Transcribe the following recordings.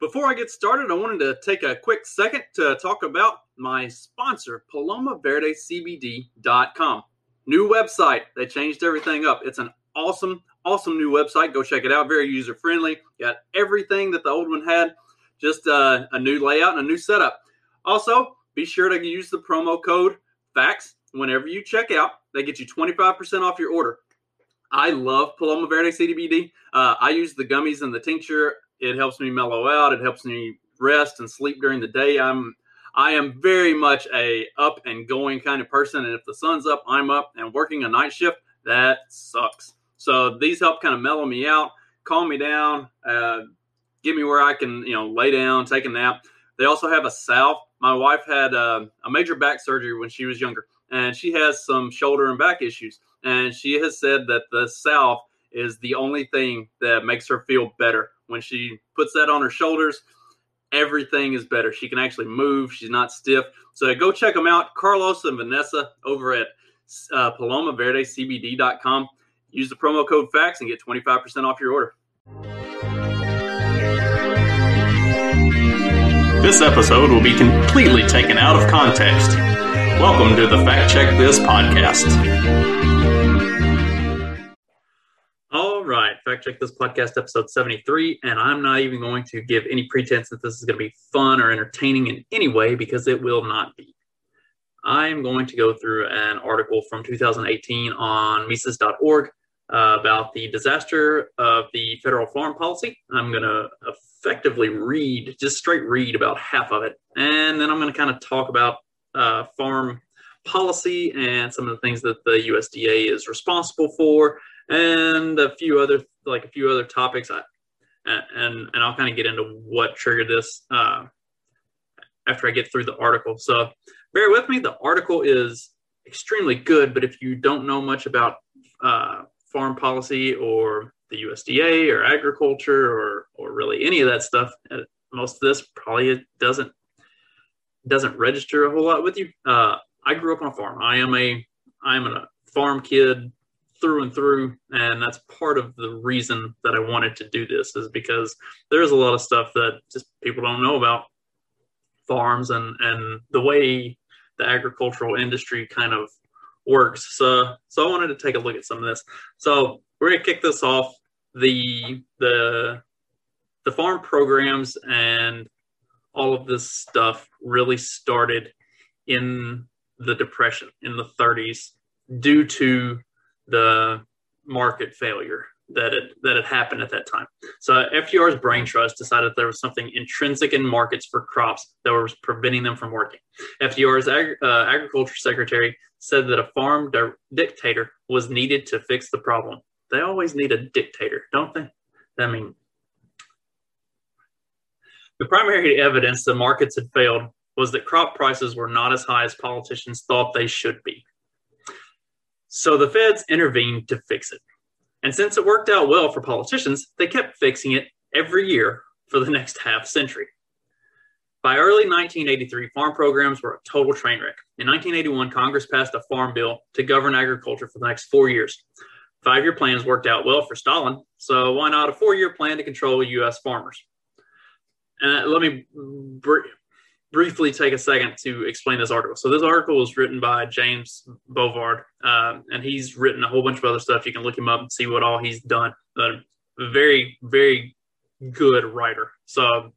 Before I get started, I wanted to take a quick second to talk about my sponsor, PalomaVerdeCBD.com. New website. They changed everything up. It's an awesome, awesome new website. Go check it out. Very user friendly. Got everything that the old one had, just uh, a new layout and a new setup. Also, be sure to use the promo code FACTS whenever you check out. They get you 25% off your order. I love Paloma Verde CBD. Uh, I use the gummies and the tincture. It helps me mellow out. It helps me rest and sleep during the day. I'm I am very much a up and going kind of person, and if the sun's up, I'm up. And working a night shift, that sucks. So these help kind of mellow me out, calm me down, uh, get me where I can, you know, lay down, take a nap. They also have a salve. My wife had uh, a major back surgery when she was younger, and she has some shoulder and back issues. And she has said that the salve is the only thing that makes her feel better. When she puts that on her shoulders, everything is better. She can actually move. She's not stiff. So go check them out. Carlos and Vanessa over at uh, PalomaVerdeCBD.com. Use the promo code FACTS and get 25% off your order. This episode will be completely taken out of context. Welcome to the Fact Check This podcast. Right, Fact Check This podcast, episode 73. And I'm not even going to give any pretense that this is going to be fun or entertaining in any way because it will not be. I'm going to go through an article from 2018 on Mises.org uh, about the disaster of the federal farm policy. I'm going to effectively read, just straight read about half of it. And then I'm going to kind of talk about uh, farm policy and some of the things that the USDA is responsible for, and a few other like a few other topics. I, and and I'll kind of get into what triggered this uh, after I get through the article. So bear with me. The article is extremely good, but if you don't know much about uh, farm policy or the USDA or agriculture or or really any of that stuff, uh, most of this probably doesn't doesn't register a whole lot with you. Uh, I grew up on a farm. I am a I am a farm kid through and through, and that's part of the reason that I wanted to do this is because there's a lot of stuff that just people don't know about farms and and the way the agricultural industry kind of works. So so I wanted to take a look at some of this. So we're gonna kick this off. The the the farm programs and all of this stuff really started in the depression in the 30s due to the market failure that it that had happened at that time. So FDR's brain trust decided there was something intrinsic in markets for crops that was preventing them from working. FDR's ag- uh, agriculture secretary said that a farm di- dictator was needed to fix the problem. They always need a dictator, don't they? I mean, the primary evidence the markets had failed was that crop prices were not as high as politicians thought they should be. So the feds intervened to fix it. And since it worked out well for politicians, they kept fixing it every year for the next half century. By early 1983, farm programs were a total train wreck. In 1981, Congress passed a farm bill to govern agriculture for the next four years. Five year plans worked out well for Stalin, so why not a four year plan to control U.S. farmers? And let me br- briefly take a second to explain this article. So this article was written by James Bovard, uh, and he's written a whole bunch of other stuff. You can look him up and see what all he's done. A very, very good writer. So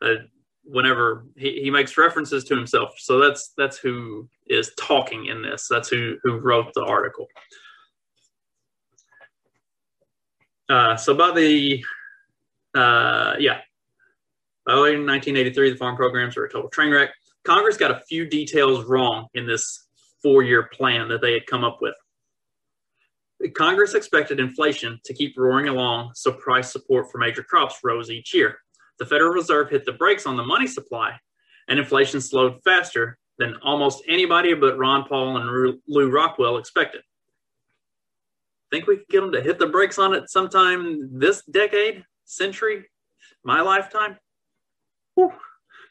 uh, whenever he, he makes references to himself, so that's that's who is talking in this. That's who who wrote the article. Uh, so by the uh, yeah Early in 1983, the farm programs were a total train wreck. Congress got a few details wrong in this four year plan that they had come up with. Congress expected inflation to keep roaring along, so price support for major crops rose each year. The Federal Reserve hit the brakes on the money supply, and inflation slowed faster than almost anybody but Ron Paul and Lew Rockwell expected. Think we could get them to hit the brakes on it sometime this decade, century, my lifetime? Whew.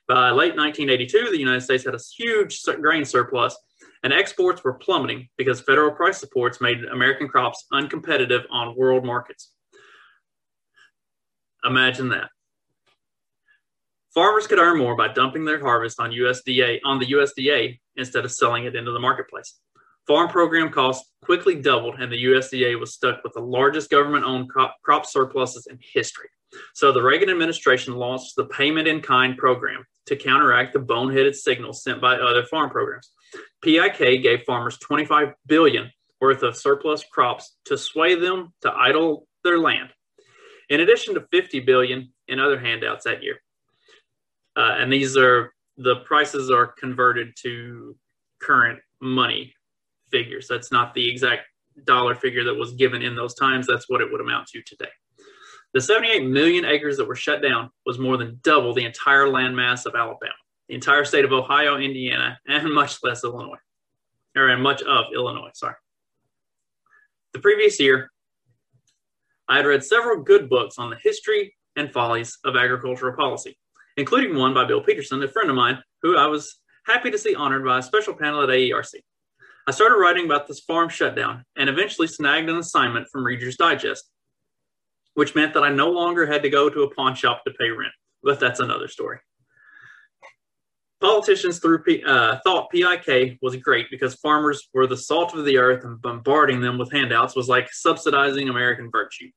By late 1982, the United States had a huge grain surplus, and exports were plummeting because federal price supports made American crops uncompetitive on world markets. Imagine that. Farmers could earn more by dumping their harvest on USDA on the USDA instead of selling it into the marketplace. Farm program costs quickly doubled, and the USDA was stuck with the largest government-owned crop, crop surpluses in history. So the Reagan administration launched the payment in kind program to counteract the boneheaded signals sent by other farm programs. PIK gave farmers 25 billion worth of surplus crops to sway them to idle their land, in addition to 50 billion in other handouts that year. Uh, and these are the prices are converted to current money figures. That's not the exact dollar figure that was given in those times. That's what it would amount to today. The 78 million acres that were shut down was more than double the entire landmass of Alabama, the entire state of Ohio, Indiana, and much less Illinois, or much of Illinois. Sorry. The previous year, I had read several good books on the history and follies of agricultural policy, including one by Bill Peterson, a friend of mine, who I was happy to see honored by a special panel at AERC. I started writing about this farm shutdown and eventually snagged an assignment from Reader's Digest, which meant that I no longer had to go to a pawn shop to pay rent. But that's another story. Politicians through uh, thought PIK was great because farmers were the salt of the earth and bombarding them with handouts was like subsidizing American virtue.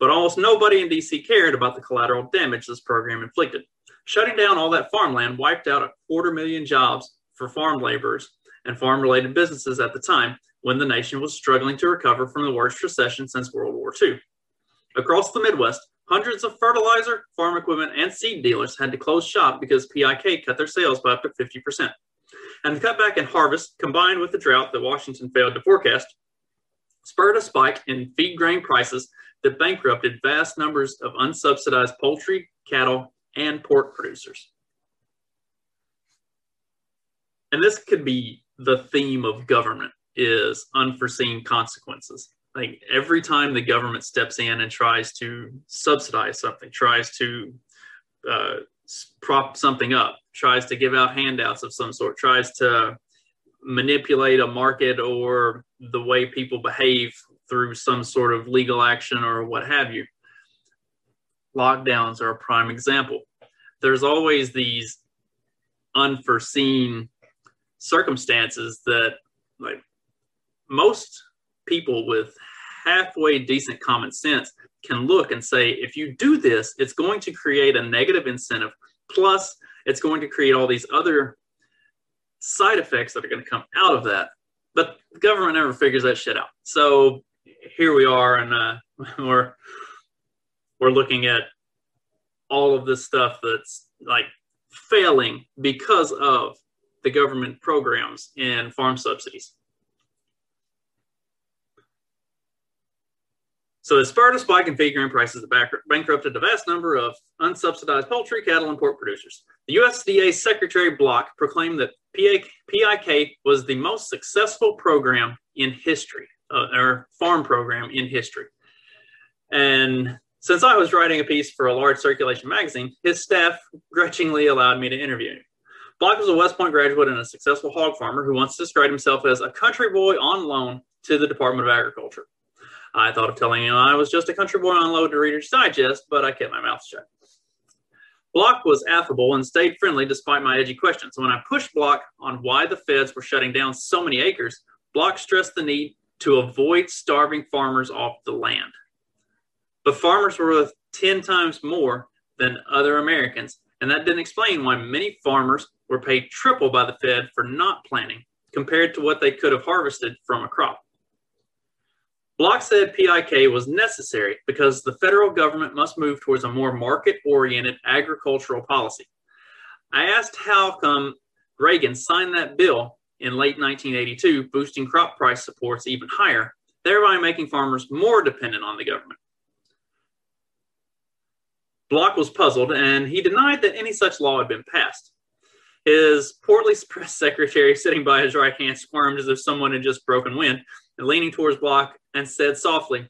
But almost nobody in DC cared about the collateral damage this program inflicted. Shutting down all that farmland wiped out a quarter million jobs for farm laborers and farm related businesses at the time when the nation was struggling to recover from the worst recession since World War II. Across the Midwest, hundreds of fertilizer, farm equipment, and seed dealers had to close shop because PIK cut their sales by up to 50%. And the cutback in harvest, combined with the drought that Washington failed to forecast, spurred a spike in feed grain prices that bankrupted vast numbers of unsubsidized poultry, cattle, and pork producers. And this could be the theme of government is unforeseen consequences. Like every time the government steps in and tries to subsidize something, tries to uh, prop something up, tries to give out handouts of some sort, tries to manipulate a market or the way people behave through some sort of legal action or what have you. Lockdowns are a prime example. There's always these unforeseen circumstances that like most people with halfway decent common sense can look and say if you do this it's going to create a negative incentive. Plus it's going to create all these other side effects that are going to come out of that. But the government never figures that shit out. So here we are and uh, we're we're looking at all of this stuff that's like failing because of the government programs and farm subsidies. So the spurred a spike in feed grain prices that bankrupted a vast number of unsubsidized poultry, cattle, and pork producers. The USDA Secretary Block proclaimed that PIK was the most successful program in history, uh, or farm program in history. And since I was writing a piece for a large circulation magazine, his staff grudgingly allowed me to interview him. Block was a West Point graduate and a successful hog farmer who once described himself as a country boy on loan to the Department of Agriculture. I thought of telling him I was just a country boy on loan to Reader's Digest, but I kept my mouth shut. Block was affable and stayed friendly despite my edgy questions. When I pushed Block on why the feds were shutting down so many acres, Block stressed the need to avoid starving farmers off the land. But farmers were worth 10 times more than other Americans, and that didn't explain why many farmers were paid triple by the Fed for not planting compared to what they could have harvested from a crop. Block said PIK was necessary because the federal government must move towards a more market oriented agricultural policy. I asked how come Reagan signed that bill in late 1982, boosting crop price supports even higher, thereby making farmers more dependent on the government. Block was puzzled and he denied that any such law had been passed. His portly press secretary, sitting by his right hand, squirmed as if someone had just broken wind, and leaning towards Block and said softly,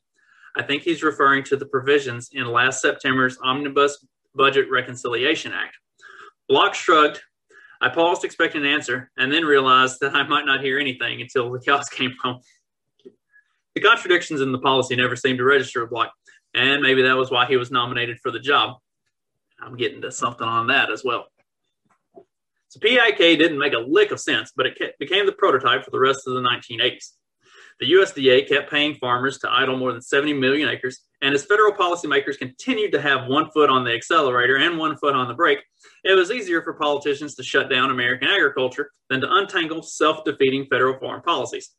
I think he's referring to the provisions in last September's Omnibus Budget Reconciliation Act. Block shrugged. I paused, expecting an answer, and then realized that I might not hear anything until the cows came home. The contradictions in the policy never seemed to register with Block, and maybe that was why he was nominated for the job. I'm getting to something on that as well. So PIK didn't make a lick of sense, but it became the prototype for the rest of the 1980s. The USDA kept paying farmers to idle more than 70 million acres, and as federal policymakers continued to have one foot on the accelerator and one foot on the brake, it was easier for politicians to shut down American agriculture than to untangle self defeating federal foreign policies.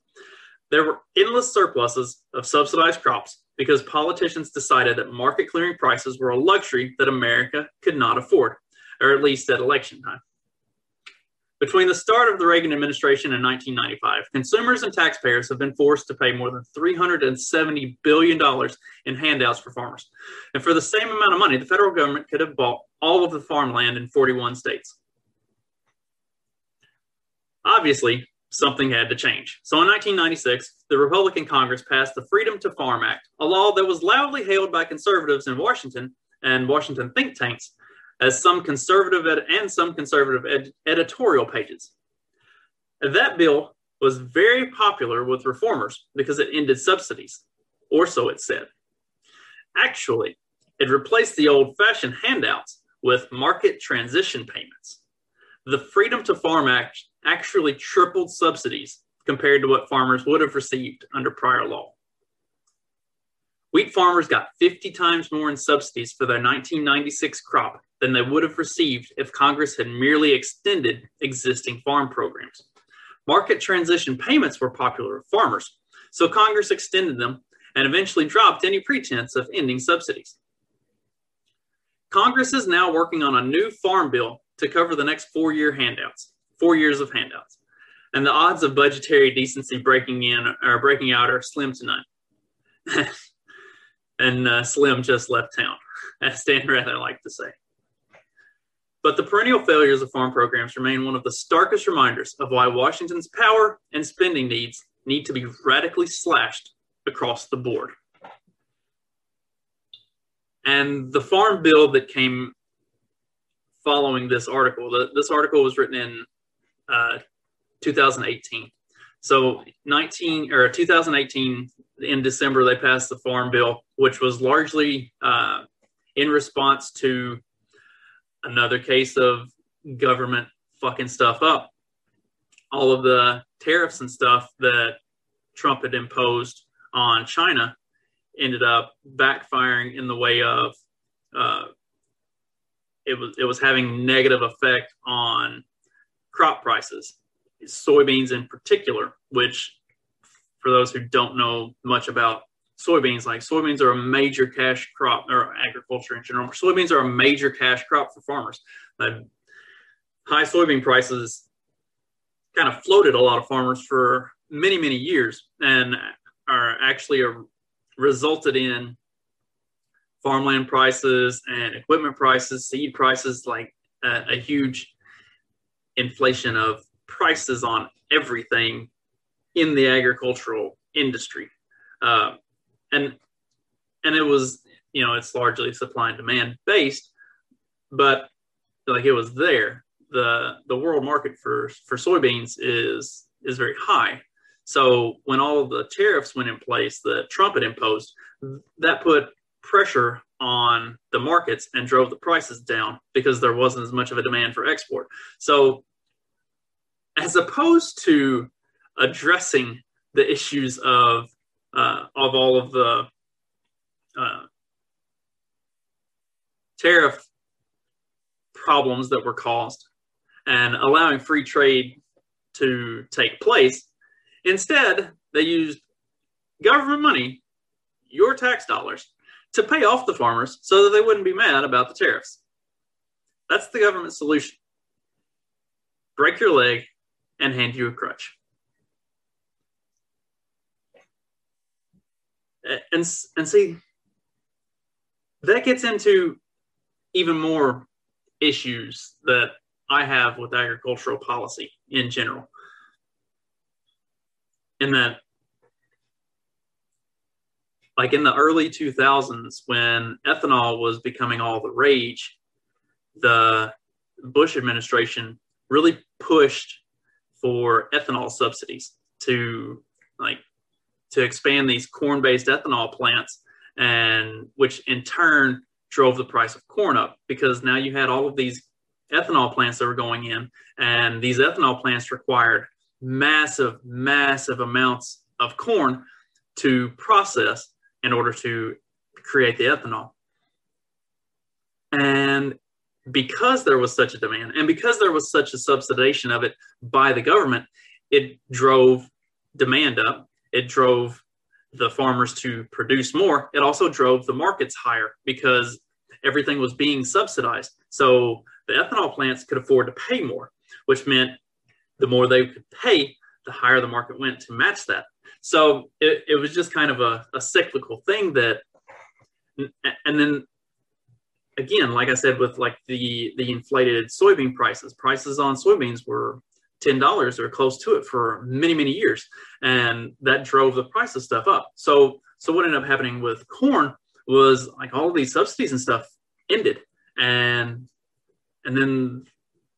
There were endless surpluses of subsidized crops because politicians decided that market clearing prices were a luxury that America could not afford, or at least at election time. Between the start of the Reagan administration and 1995, consumers and taxpayers have been forced to pay more than $370 billion in handouts for farmers. And for the same amount of money, the federal government could have bought all of the farmland in 41 states. Obviously, something had to change. So in 1996, the Republican Congress passed the Freedom to Farm Act, a law that was loudly hailed by conservatives in Washington and Washington think tanks as some conservative ed- and some conservative ed- editorial pages. That bill was very popular with reformers because it ended subsidies, or so it said. Actually, it replaced the old fashioned handouts with market transition payments. The Freedom to Farm Act actually tripled subsidies compared to what farmers would have received under prior law. Wheat farmers got 50 times more in subsidies for their 1996 crop than they would have received if Congress had merely extended existing farm programs. Market transition payments were popular with farmers, so Congress extended them and eventually dropped any pretense of ending subsidies. Congress is now working on a new farm bill to cover the next four year handouts, four years of handouts. And the odds of budgetary decency breaking in or breaking out are slim to none. and uh, Slim just left town, as Dan Rather like to say. But the perennial failures of farm programs remain one of the starkest reminders of why Washington's power and spending needs need to be radically slashed across the board. And the farm bill that came following this article, the, this article was written in uh, 2018. So 19 or 2018 in December they passed the farm bill, which was largely uh, in response to another case of government fucking stuff up. All of the tariffs and stuff that Trump had imposed on China ended up backfiring in the way of uh, it was it was having negative effect on crop prices, soybeans in particular. Which, for those who don't know much about soybeans. Like soybeans are a major cash crop, or agriculture in general. Soybeans are a major cash crop for farmers. Uh, high soybean prices kind of floated a lot of farmers for many, many years, and are actually a, resulted in farmland prices and equipment prices, seed prices, like a, a huge inflation of prices on everything in the agricultural industry. Uh, and and it was you know it's largely supply and demand based, but like it was there. The the world market for for soybeans is is very high. So when all of the tariffs went in place that Trump had imposed, that put pressure on the markets and drove the prices down because there wasn't as much of a demand for export. So as opposed to addressing the issues of uh, of all of the uh, tariff problems that were caused and allowing free trade to take place. Instead, they used government money, your tax dollars, to pay off the farmers so that they wouldn't be mad about the tariffs. That's the government solution. Break your leg and hand you a crutch. And and see that gets into even more issues that I have with agricultural policy in general. In that, like in the early 2000s, when ethanol was becoming all the rage, the Bush administration really pushed for ethanol subsidies to like to expand these corn-based ethanol plants, and which in turn drove the price of corn up because now you had all of these ethanol plants that were going in, and these ethanol plants required massive, massive amounts of corn to process in order to create the ethanol. And because there was such a demand and because there was such a subsidization of it by the government, it drove demand up. It drove the farmers to produce more. It also drove the markets higher because everything was being subsidized. So the ethanol plants could afford to pay more, which meant the more they could pay, the higher the market went to match that. So it, it was just kind of a, a cyclical thing that, and then again, like I said, with like the the inflated soybean prices, prices on soybeans were ten dollars or close to it for many many years, and that drove the price of stuff up. So so what ended up happening with corn was like all these subsidies and stuff ended, and and then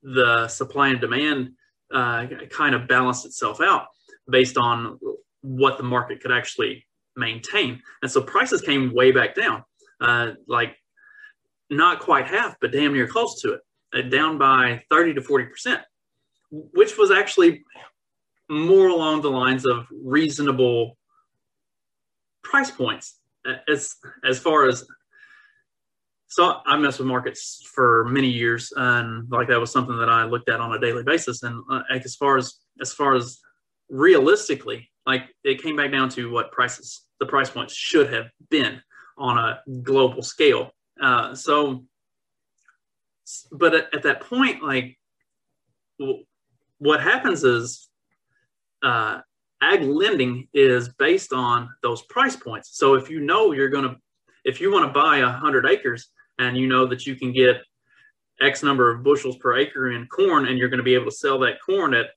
the supply and demand uh, kind of balanced itself out based on what the market could actually maintain, and so prices came way back down. Uh, like not quite half, but damn near close to it, uh, down by 30 to 40%, which was actually more along the lines of reasonable price points as as far as so I messed with markets for many years, and like that was something that I looked at on a daily basis. And uh, as far as as far as realistically, like it came back down to what prices the price points should have been on a global scale. Uh, so, but at, at, that point, like, what happens is uh, ag lending is based on those price points. So if you know you're going to, if you want to buy a hundred acres and you know that you can get X number of bushels per acre in corn, and you're going to be able to sell that corn at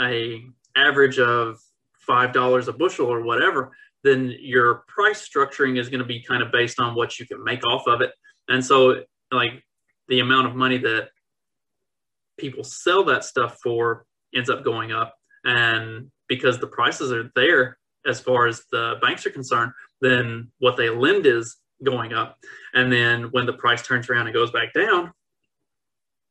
a average of five dollars a bushel or whatever, then your price structuring is going to be kind of based on what you can make off of it. And so, like, the amount of money that people sell that stuff for ends up going up. And because the prices are there as far as the banks are concerned, then what they lend is going up. And then when the price turns around and goes back down,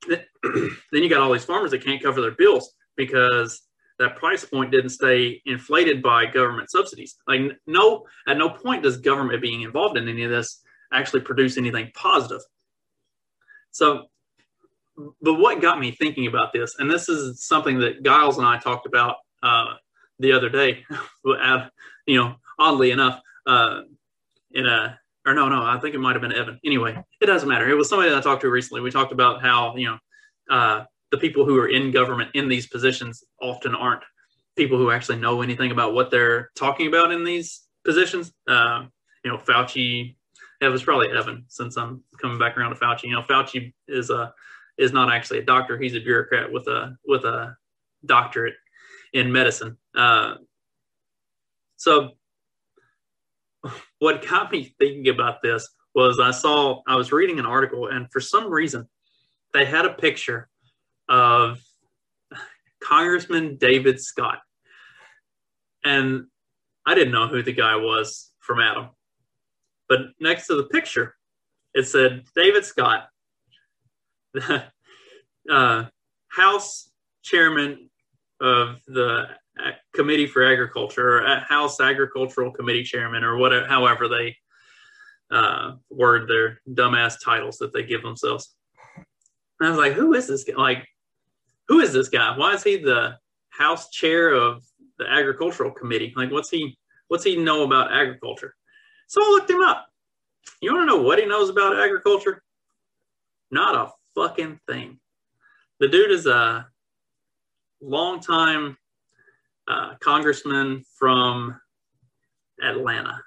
then you got all these farmers that can't cover their bills because that price point didn't stay inflated by government subsidies. Like no, at no point does government being involved in any of this actually produce anything positive. So, but what got me thinking about this, and this is something that Giles and I talked about uh, the other day, you know, oddly enough, uh, in a or no, no, I think it might have been Evan. Anyway, it doesn't matter. It was somebody that I talked to recently. We talked about how you know uh, the people who are in government in these positions often aren't people who actually know anything about what they're talking about in these positions. Uh, you know, Fauci. It was probably Evan, since I'm coming back around to Fauci. You know, Fauci is a is not actually a doctor. He's a bureaucrat with a with a doctorate in medicine. Uh, so, what got me thinking about this was I saw I was reading an article, and for some reason, they had a picture of Congressman David Scott. And I didn't know who the guy was from Adam. But next to the picture, it said David Scott, the uh, House Chairman of the Committee for Agriculture, or House Agricultural Committee Chairman, or whatever, however they uh, word their dumbass titles that they give themselves. And I was like, who is this guy? Like, who is this guy? Why is he the House Chair of the Agricultural Committee? Like, what's he what's he know about agriculture? So I looked him up. You want to know what he knows about agriculture? Not a fucking thing. The dude is a longtime uh, congressman from Atlanta,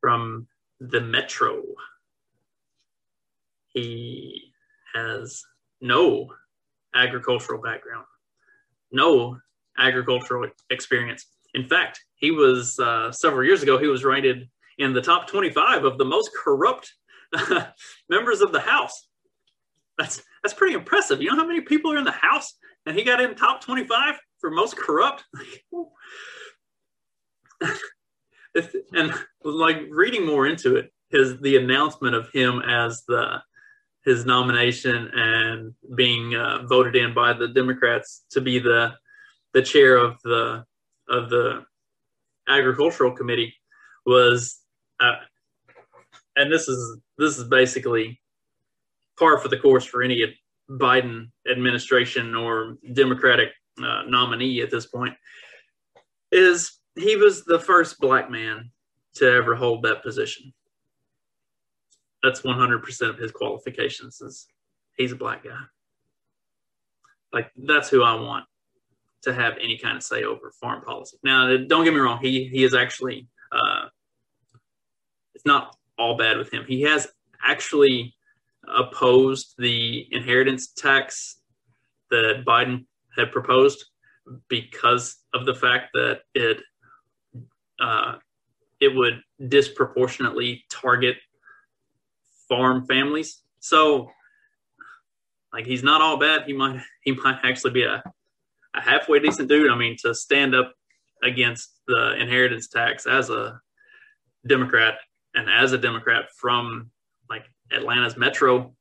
from the Metro. He has no agricultural background, no agricultural experience. In fact, he was uh, several years ago, he was rated in the top 25 of the most corrupt members of the House. That's that's pretty impressive. You know how many people are in the House, and he got in top 25 for most corrupt. and like reading more into it, his the announcement of him as the his nomination and being uh, voted in by the Democrats to be the the chair of the of the agricultural committee was uh, and this is this is basically par for the course for any Biden administration or Democratic uh, nominee at this point is he was the first black man to ever hold that position. That's 100% of his qualifications is he's a black guy. Like that's who I want to have any kind of say over foreign policy. Now, don't get me wrong, he he is actually uh, it's not all bad with him. He has actually opposed the inheritance tax that Biden had proposed because of the fact that it uh, it would disproportionately target farm families. So, like, he's not all bad. He might he might actually be a, a halfway decent dude. I mean, to stand up against the inheritance tax as a Democrat and as a Democrat from like Atlanta's metro,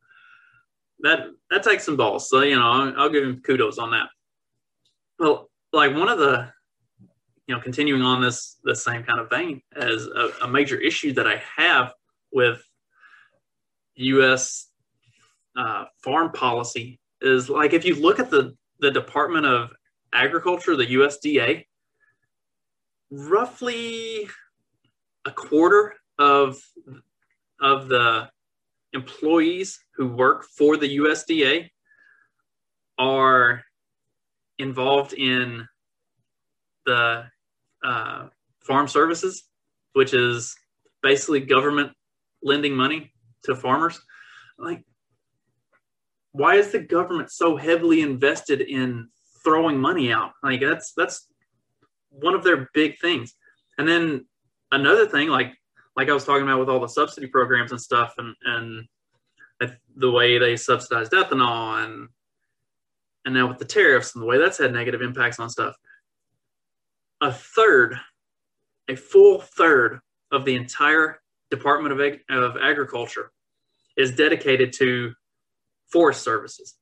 that that takes some balls. So you know, I'll, I'll give him kudos on that. Well, like one of the you know, continuing on this the same kind of vein as a, a major issue that I have with U.S. Uh, foreign policy is like if you look at the the Department of Agriculture, the USDA, roughly a quarter of of the employees who work for the USDA are involved in the uh, farm services, which is basically government lending money to farmers. Like, why is the government so heavily invested in throwing money out? Like, that's that's one of their big things. And then another thing, like like I was talking about with all the subsidy programs and stuff, and and the way they subsidized ethanol, and and now with the tariffs and the way that's had negative impacts on stuff a third, a full third of the entire Department of, Ag- of Agriculture is dedicated to forest services.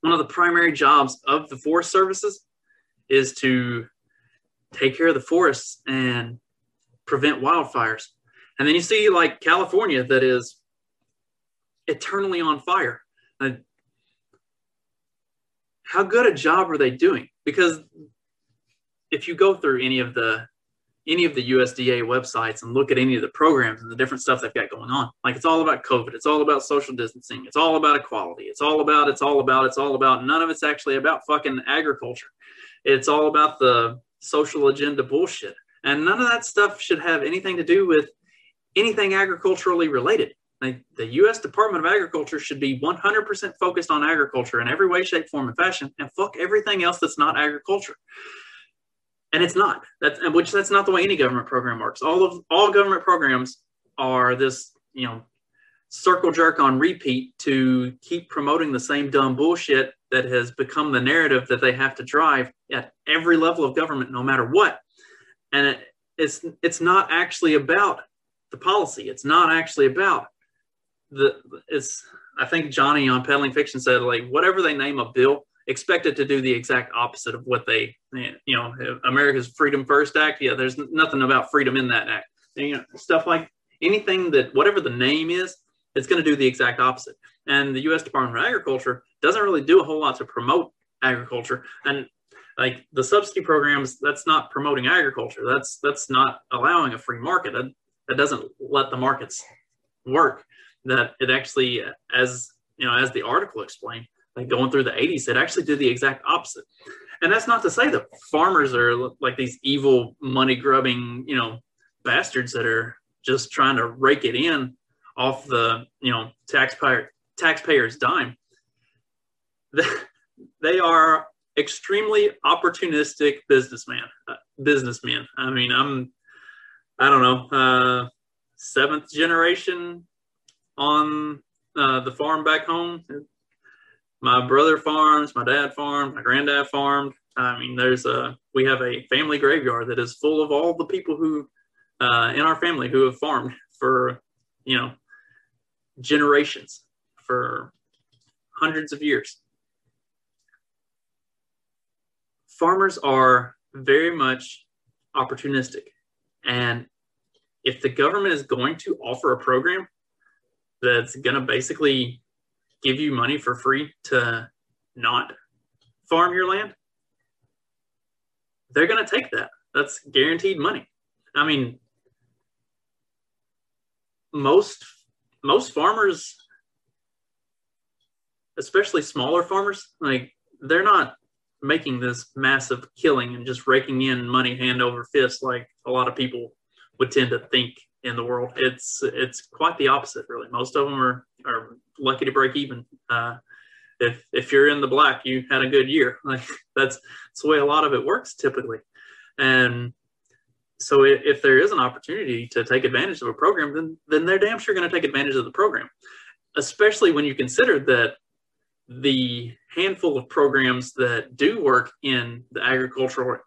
One of the primary jobs of the forest services is to take care of the forests and prevent wildfires. And then you see like California that is eternally on fire. how good a job are they doing? Because if you go through any of the any of the USDA websites and look at any of the programs and the different stuff they've got going on. Like it's all about COVID. It's all about social distancing. It's all about equality. It's all about, it's all about, it's all about, none of it's actually about fucking agriculture. It's all about the social agenda bullshit. And none of that stuff should have anything to do with anything agriculturally related. Like the U.S. Department of Agriculture should be 100% focused on agriculture in every way, shape, form, and fashion, and fuck everything else that's not agriculture and it's not that's which that's not the way any government program works all of all government programs are this you know circle jerk on repeat to keep promoting the same dumb bullshit that has become the narrative that they have to drive at every level of government no matter what and it, it's it's not actually about the policy it's not actually about the it's i think johnny on peddling fiction said like whatever they name a bill expect it to do the exact opposite of what they, you know, America's Freedom First Act. Yeah, there's nothing about freedom in that act. You know, stuff like anything that, whatever the name is, it's going to do the exact opposite. And the U.S. Department of Agriculture doesn't really do a whole lot to promote agriculture. And like the subsidy programs, that's not promoting agriculture. That's that's not allowing a free market. That, that doesn't let the markets work. That it actually, as you know, as the article explained, like going through the 80s, it actually did the exact opposite. And that's not to say that farmers are like these evil money grubbing, you know, bastards that are just trying to rake it in off the, you know, taxpayer taxpayers dime. They are extremely opportunistic businessman uh, businessmen. I mean, I'm I don't know, uh, seventh generation on uh, the farm back home my brother farms, my dad farmed, my granddad farmed. I mean, there's a we have a family graveyard that is full of all the people who uh, in our family who have farmed for you know, generations for hundreds of years. Farmers are very much opportunistic. And if the government is going to offer a program that's going to basically give you money for free to not farm your land, they're going to take that. That's guaranteed money. I mean, most most farmers, especially smaller farmers, like they're not making this massive killing and just raking in money hand over fist like a lot of people would tend to think in the world. It's it's quite the opposite, really. Most of them are are lucky to break even. Uh, if if you're in the black, you had a good year. Like that's that's the way a lot of it works typically. And so if, if there is an opportunity to take advantage of a program, then then they're damn sure going to take advantage of the program, especially when you consider that the handful of programs that do work in the agricultural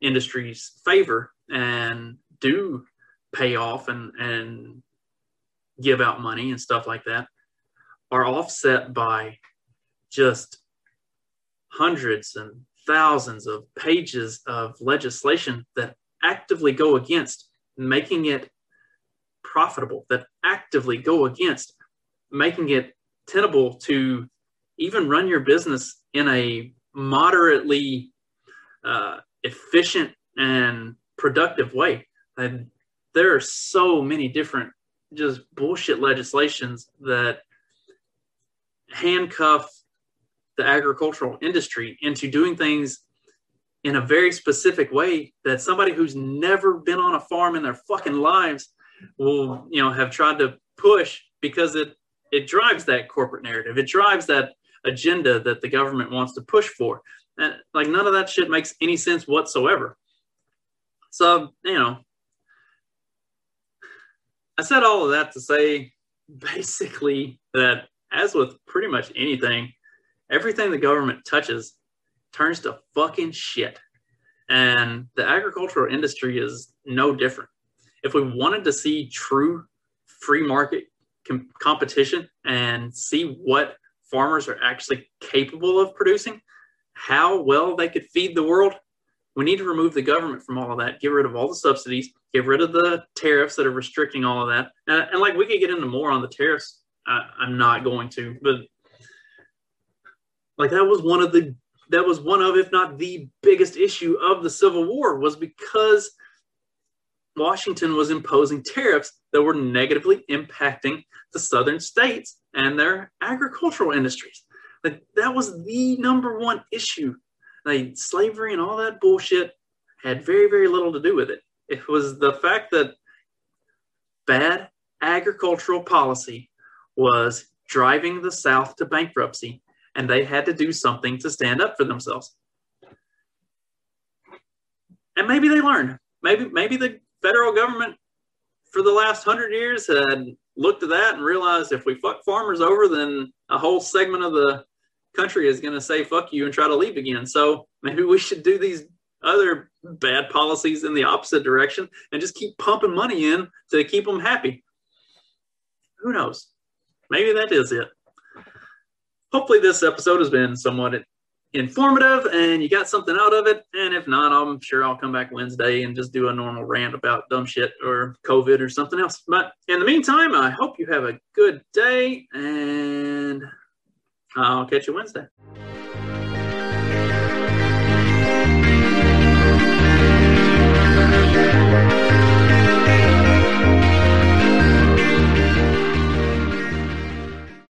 industry's favor and do pay off and, and give out money and stuff like that are offset by just hundreds and thousands of pages of legislation that actively go against making it profitable, that actively go against making it tenable to even run your business in a moderately uh, efficient and productive way. And there are so many different just bullshit legislations that handcuff the agricultural industry into doing things in a very specific way that somebody who's never been on a farm in their fucking lives will you know have tried to push because it it drives that corporate narrative it drives that agenda that the government wants to push for. And like none of that shit makes any sense whatsoever. So, you know, I said all of that to say basically that as with pretty much anything, everything the government touches turns to fucking shit. And the agricultural industry is no different. If we wanted to see true free market com- competition and see what farmers are actually capable of producing, how well they could feed the world, we need to remove the government from all of that, get rid of all the subsidies, get rid of the tariffs that are restricting all of that. And, and like we could get into more on the tariffs. I, I'm not going to, but like that was one of the that was one of if not the biggest issue of the civil war was because washington was imposing tariffs that were negatively impacting the southern states and their agricultural industries. Like that was the number one issue. Like slavery and all that bullshit had very, very little to do with it. It was the fact that bad agricultural policy was driving the South to bankruptcy, and they had to do something to stand up for themselves. And maybe they learned. Maybe maybe the federal government for the last hundred years had looked at that and realized if we fuck farmers over, then a whole segment of the country is going to say fuck you and try to leave again. So maybe we should do these other bad policies in the opposite direction and just keep pumping money in to keep them happy. Who knows? Maybe that is it. Hopefully, this episode has been somewhat informative and you got something out of it. And if not, I'm sure I'll come back Wednesday and just do a normal rant about dumb shit or COVID or something else. But in the meantime, I hope you have a good day and I'll catch you Wednesday.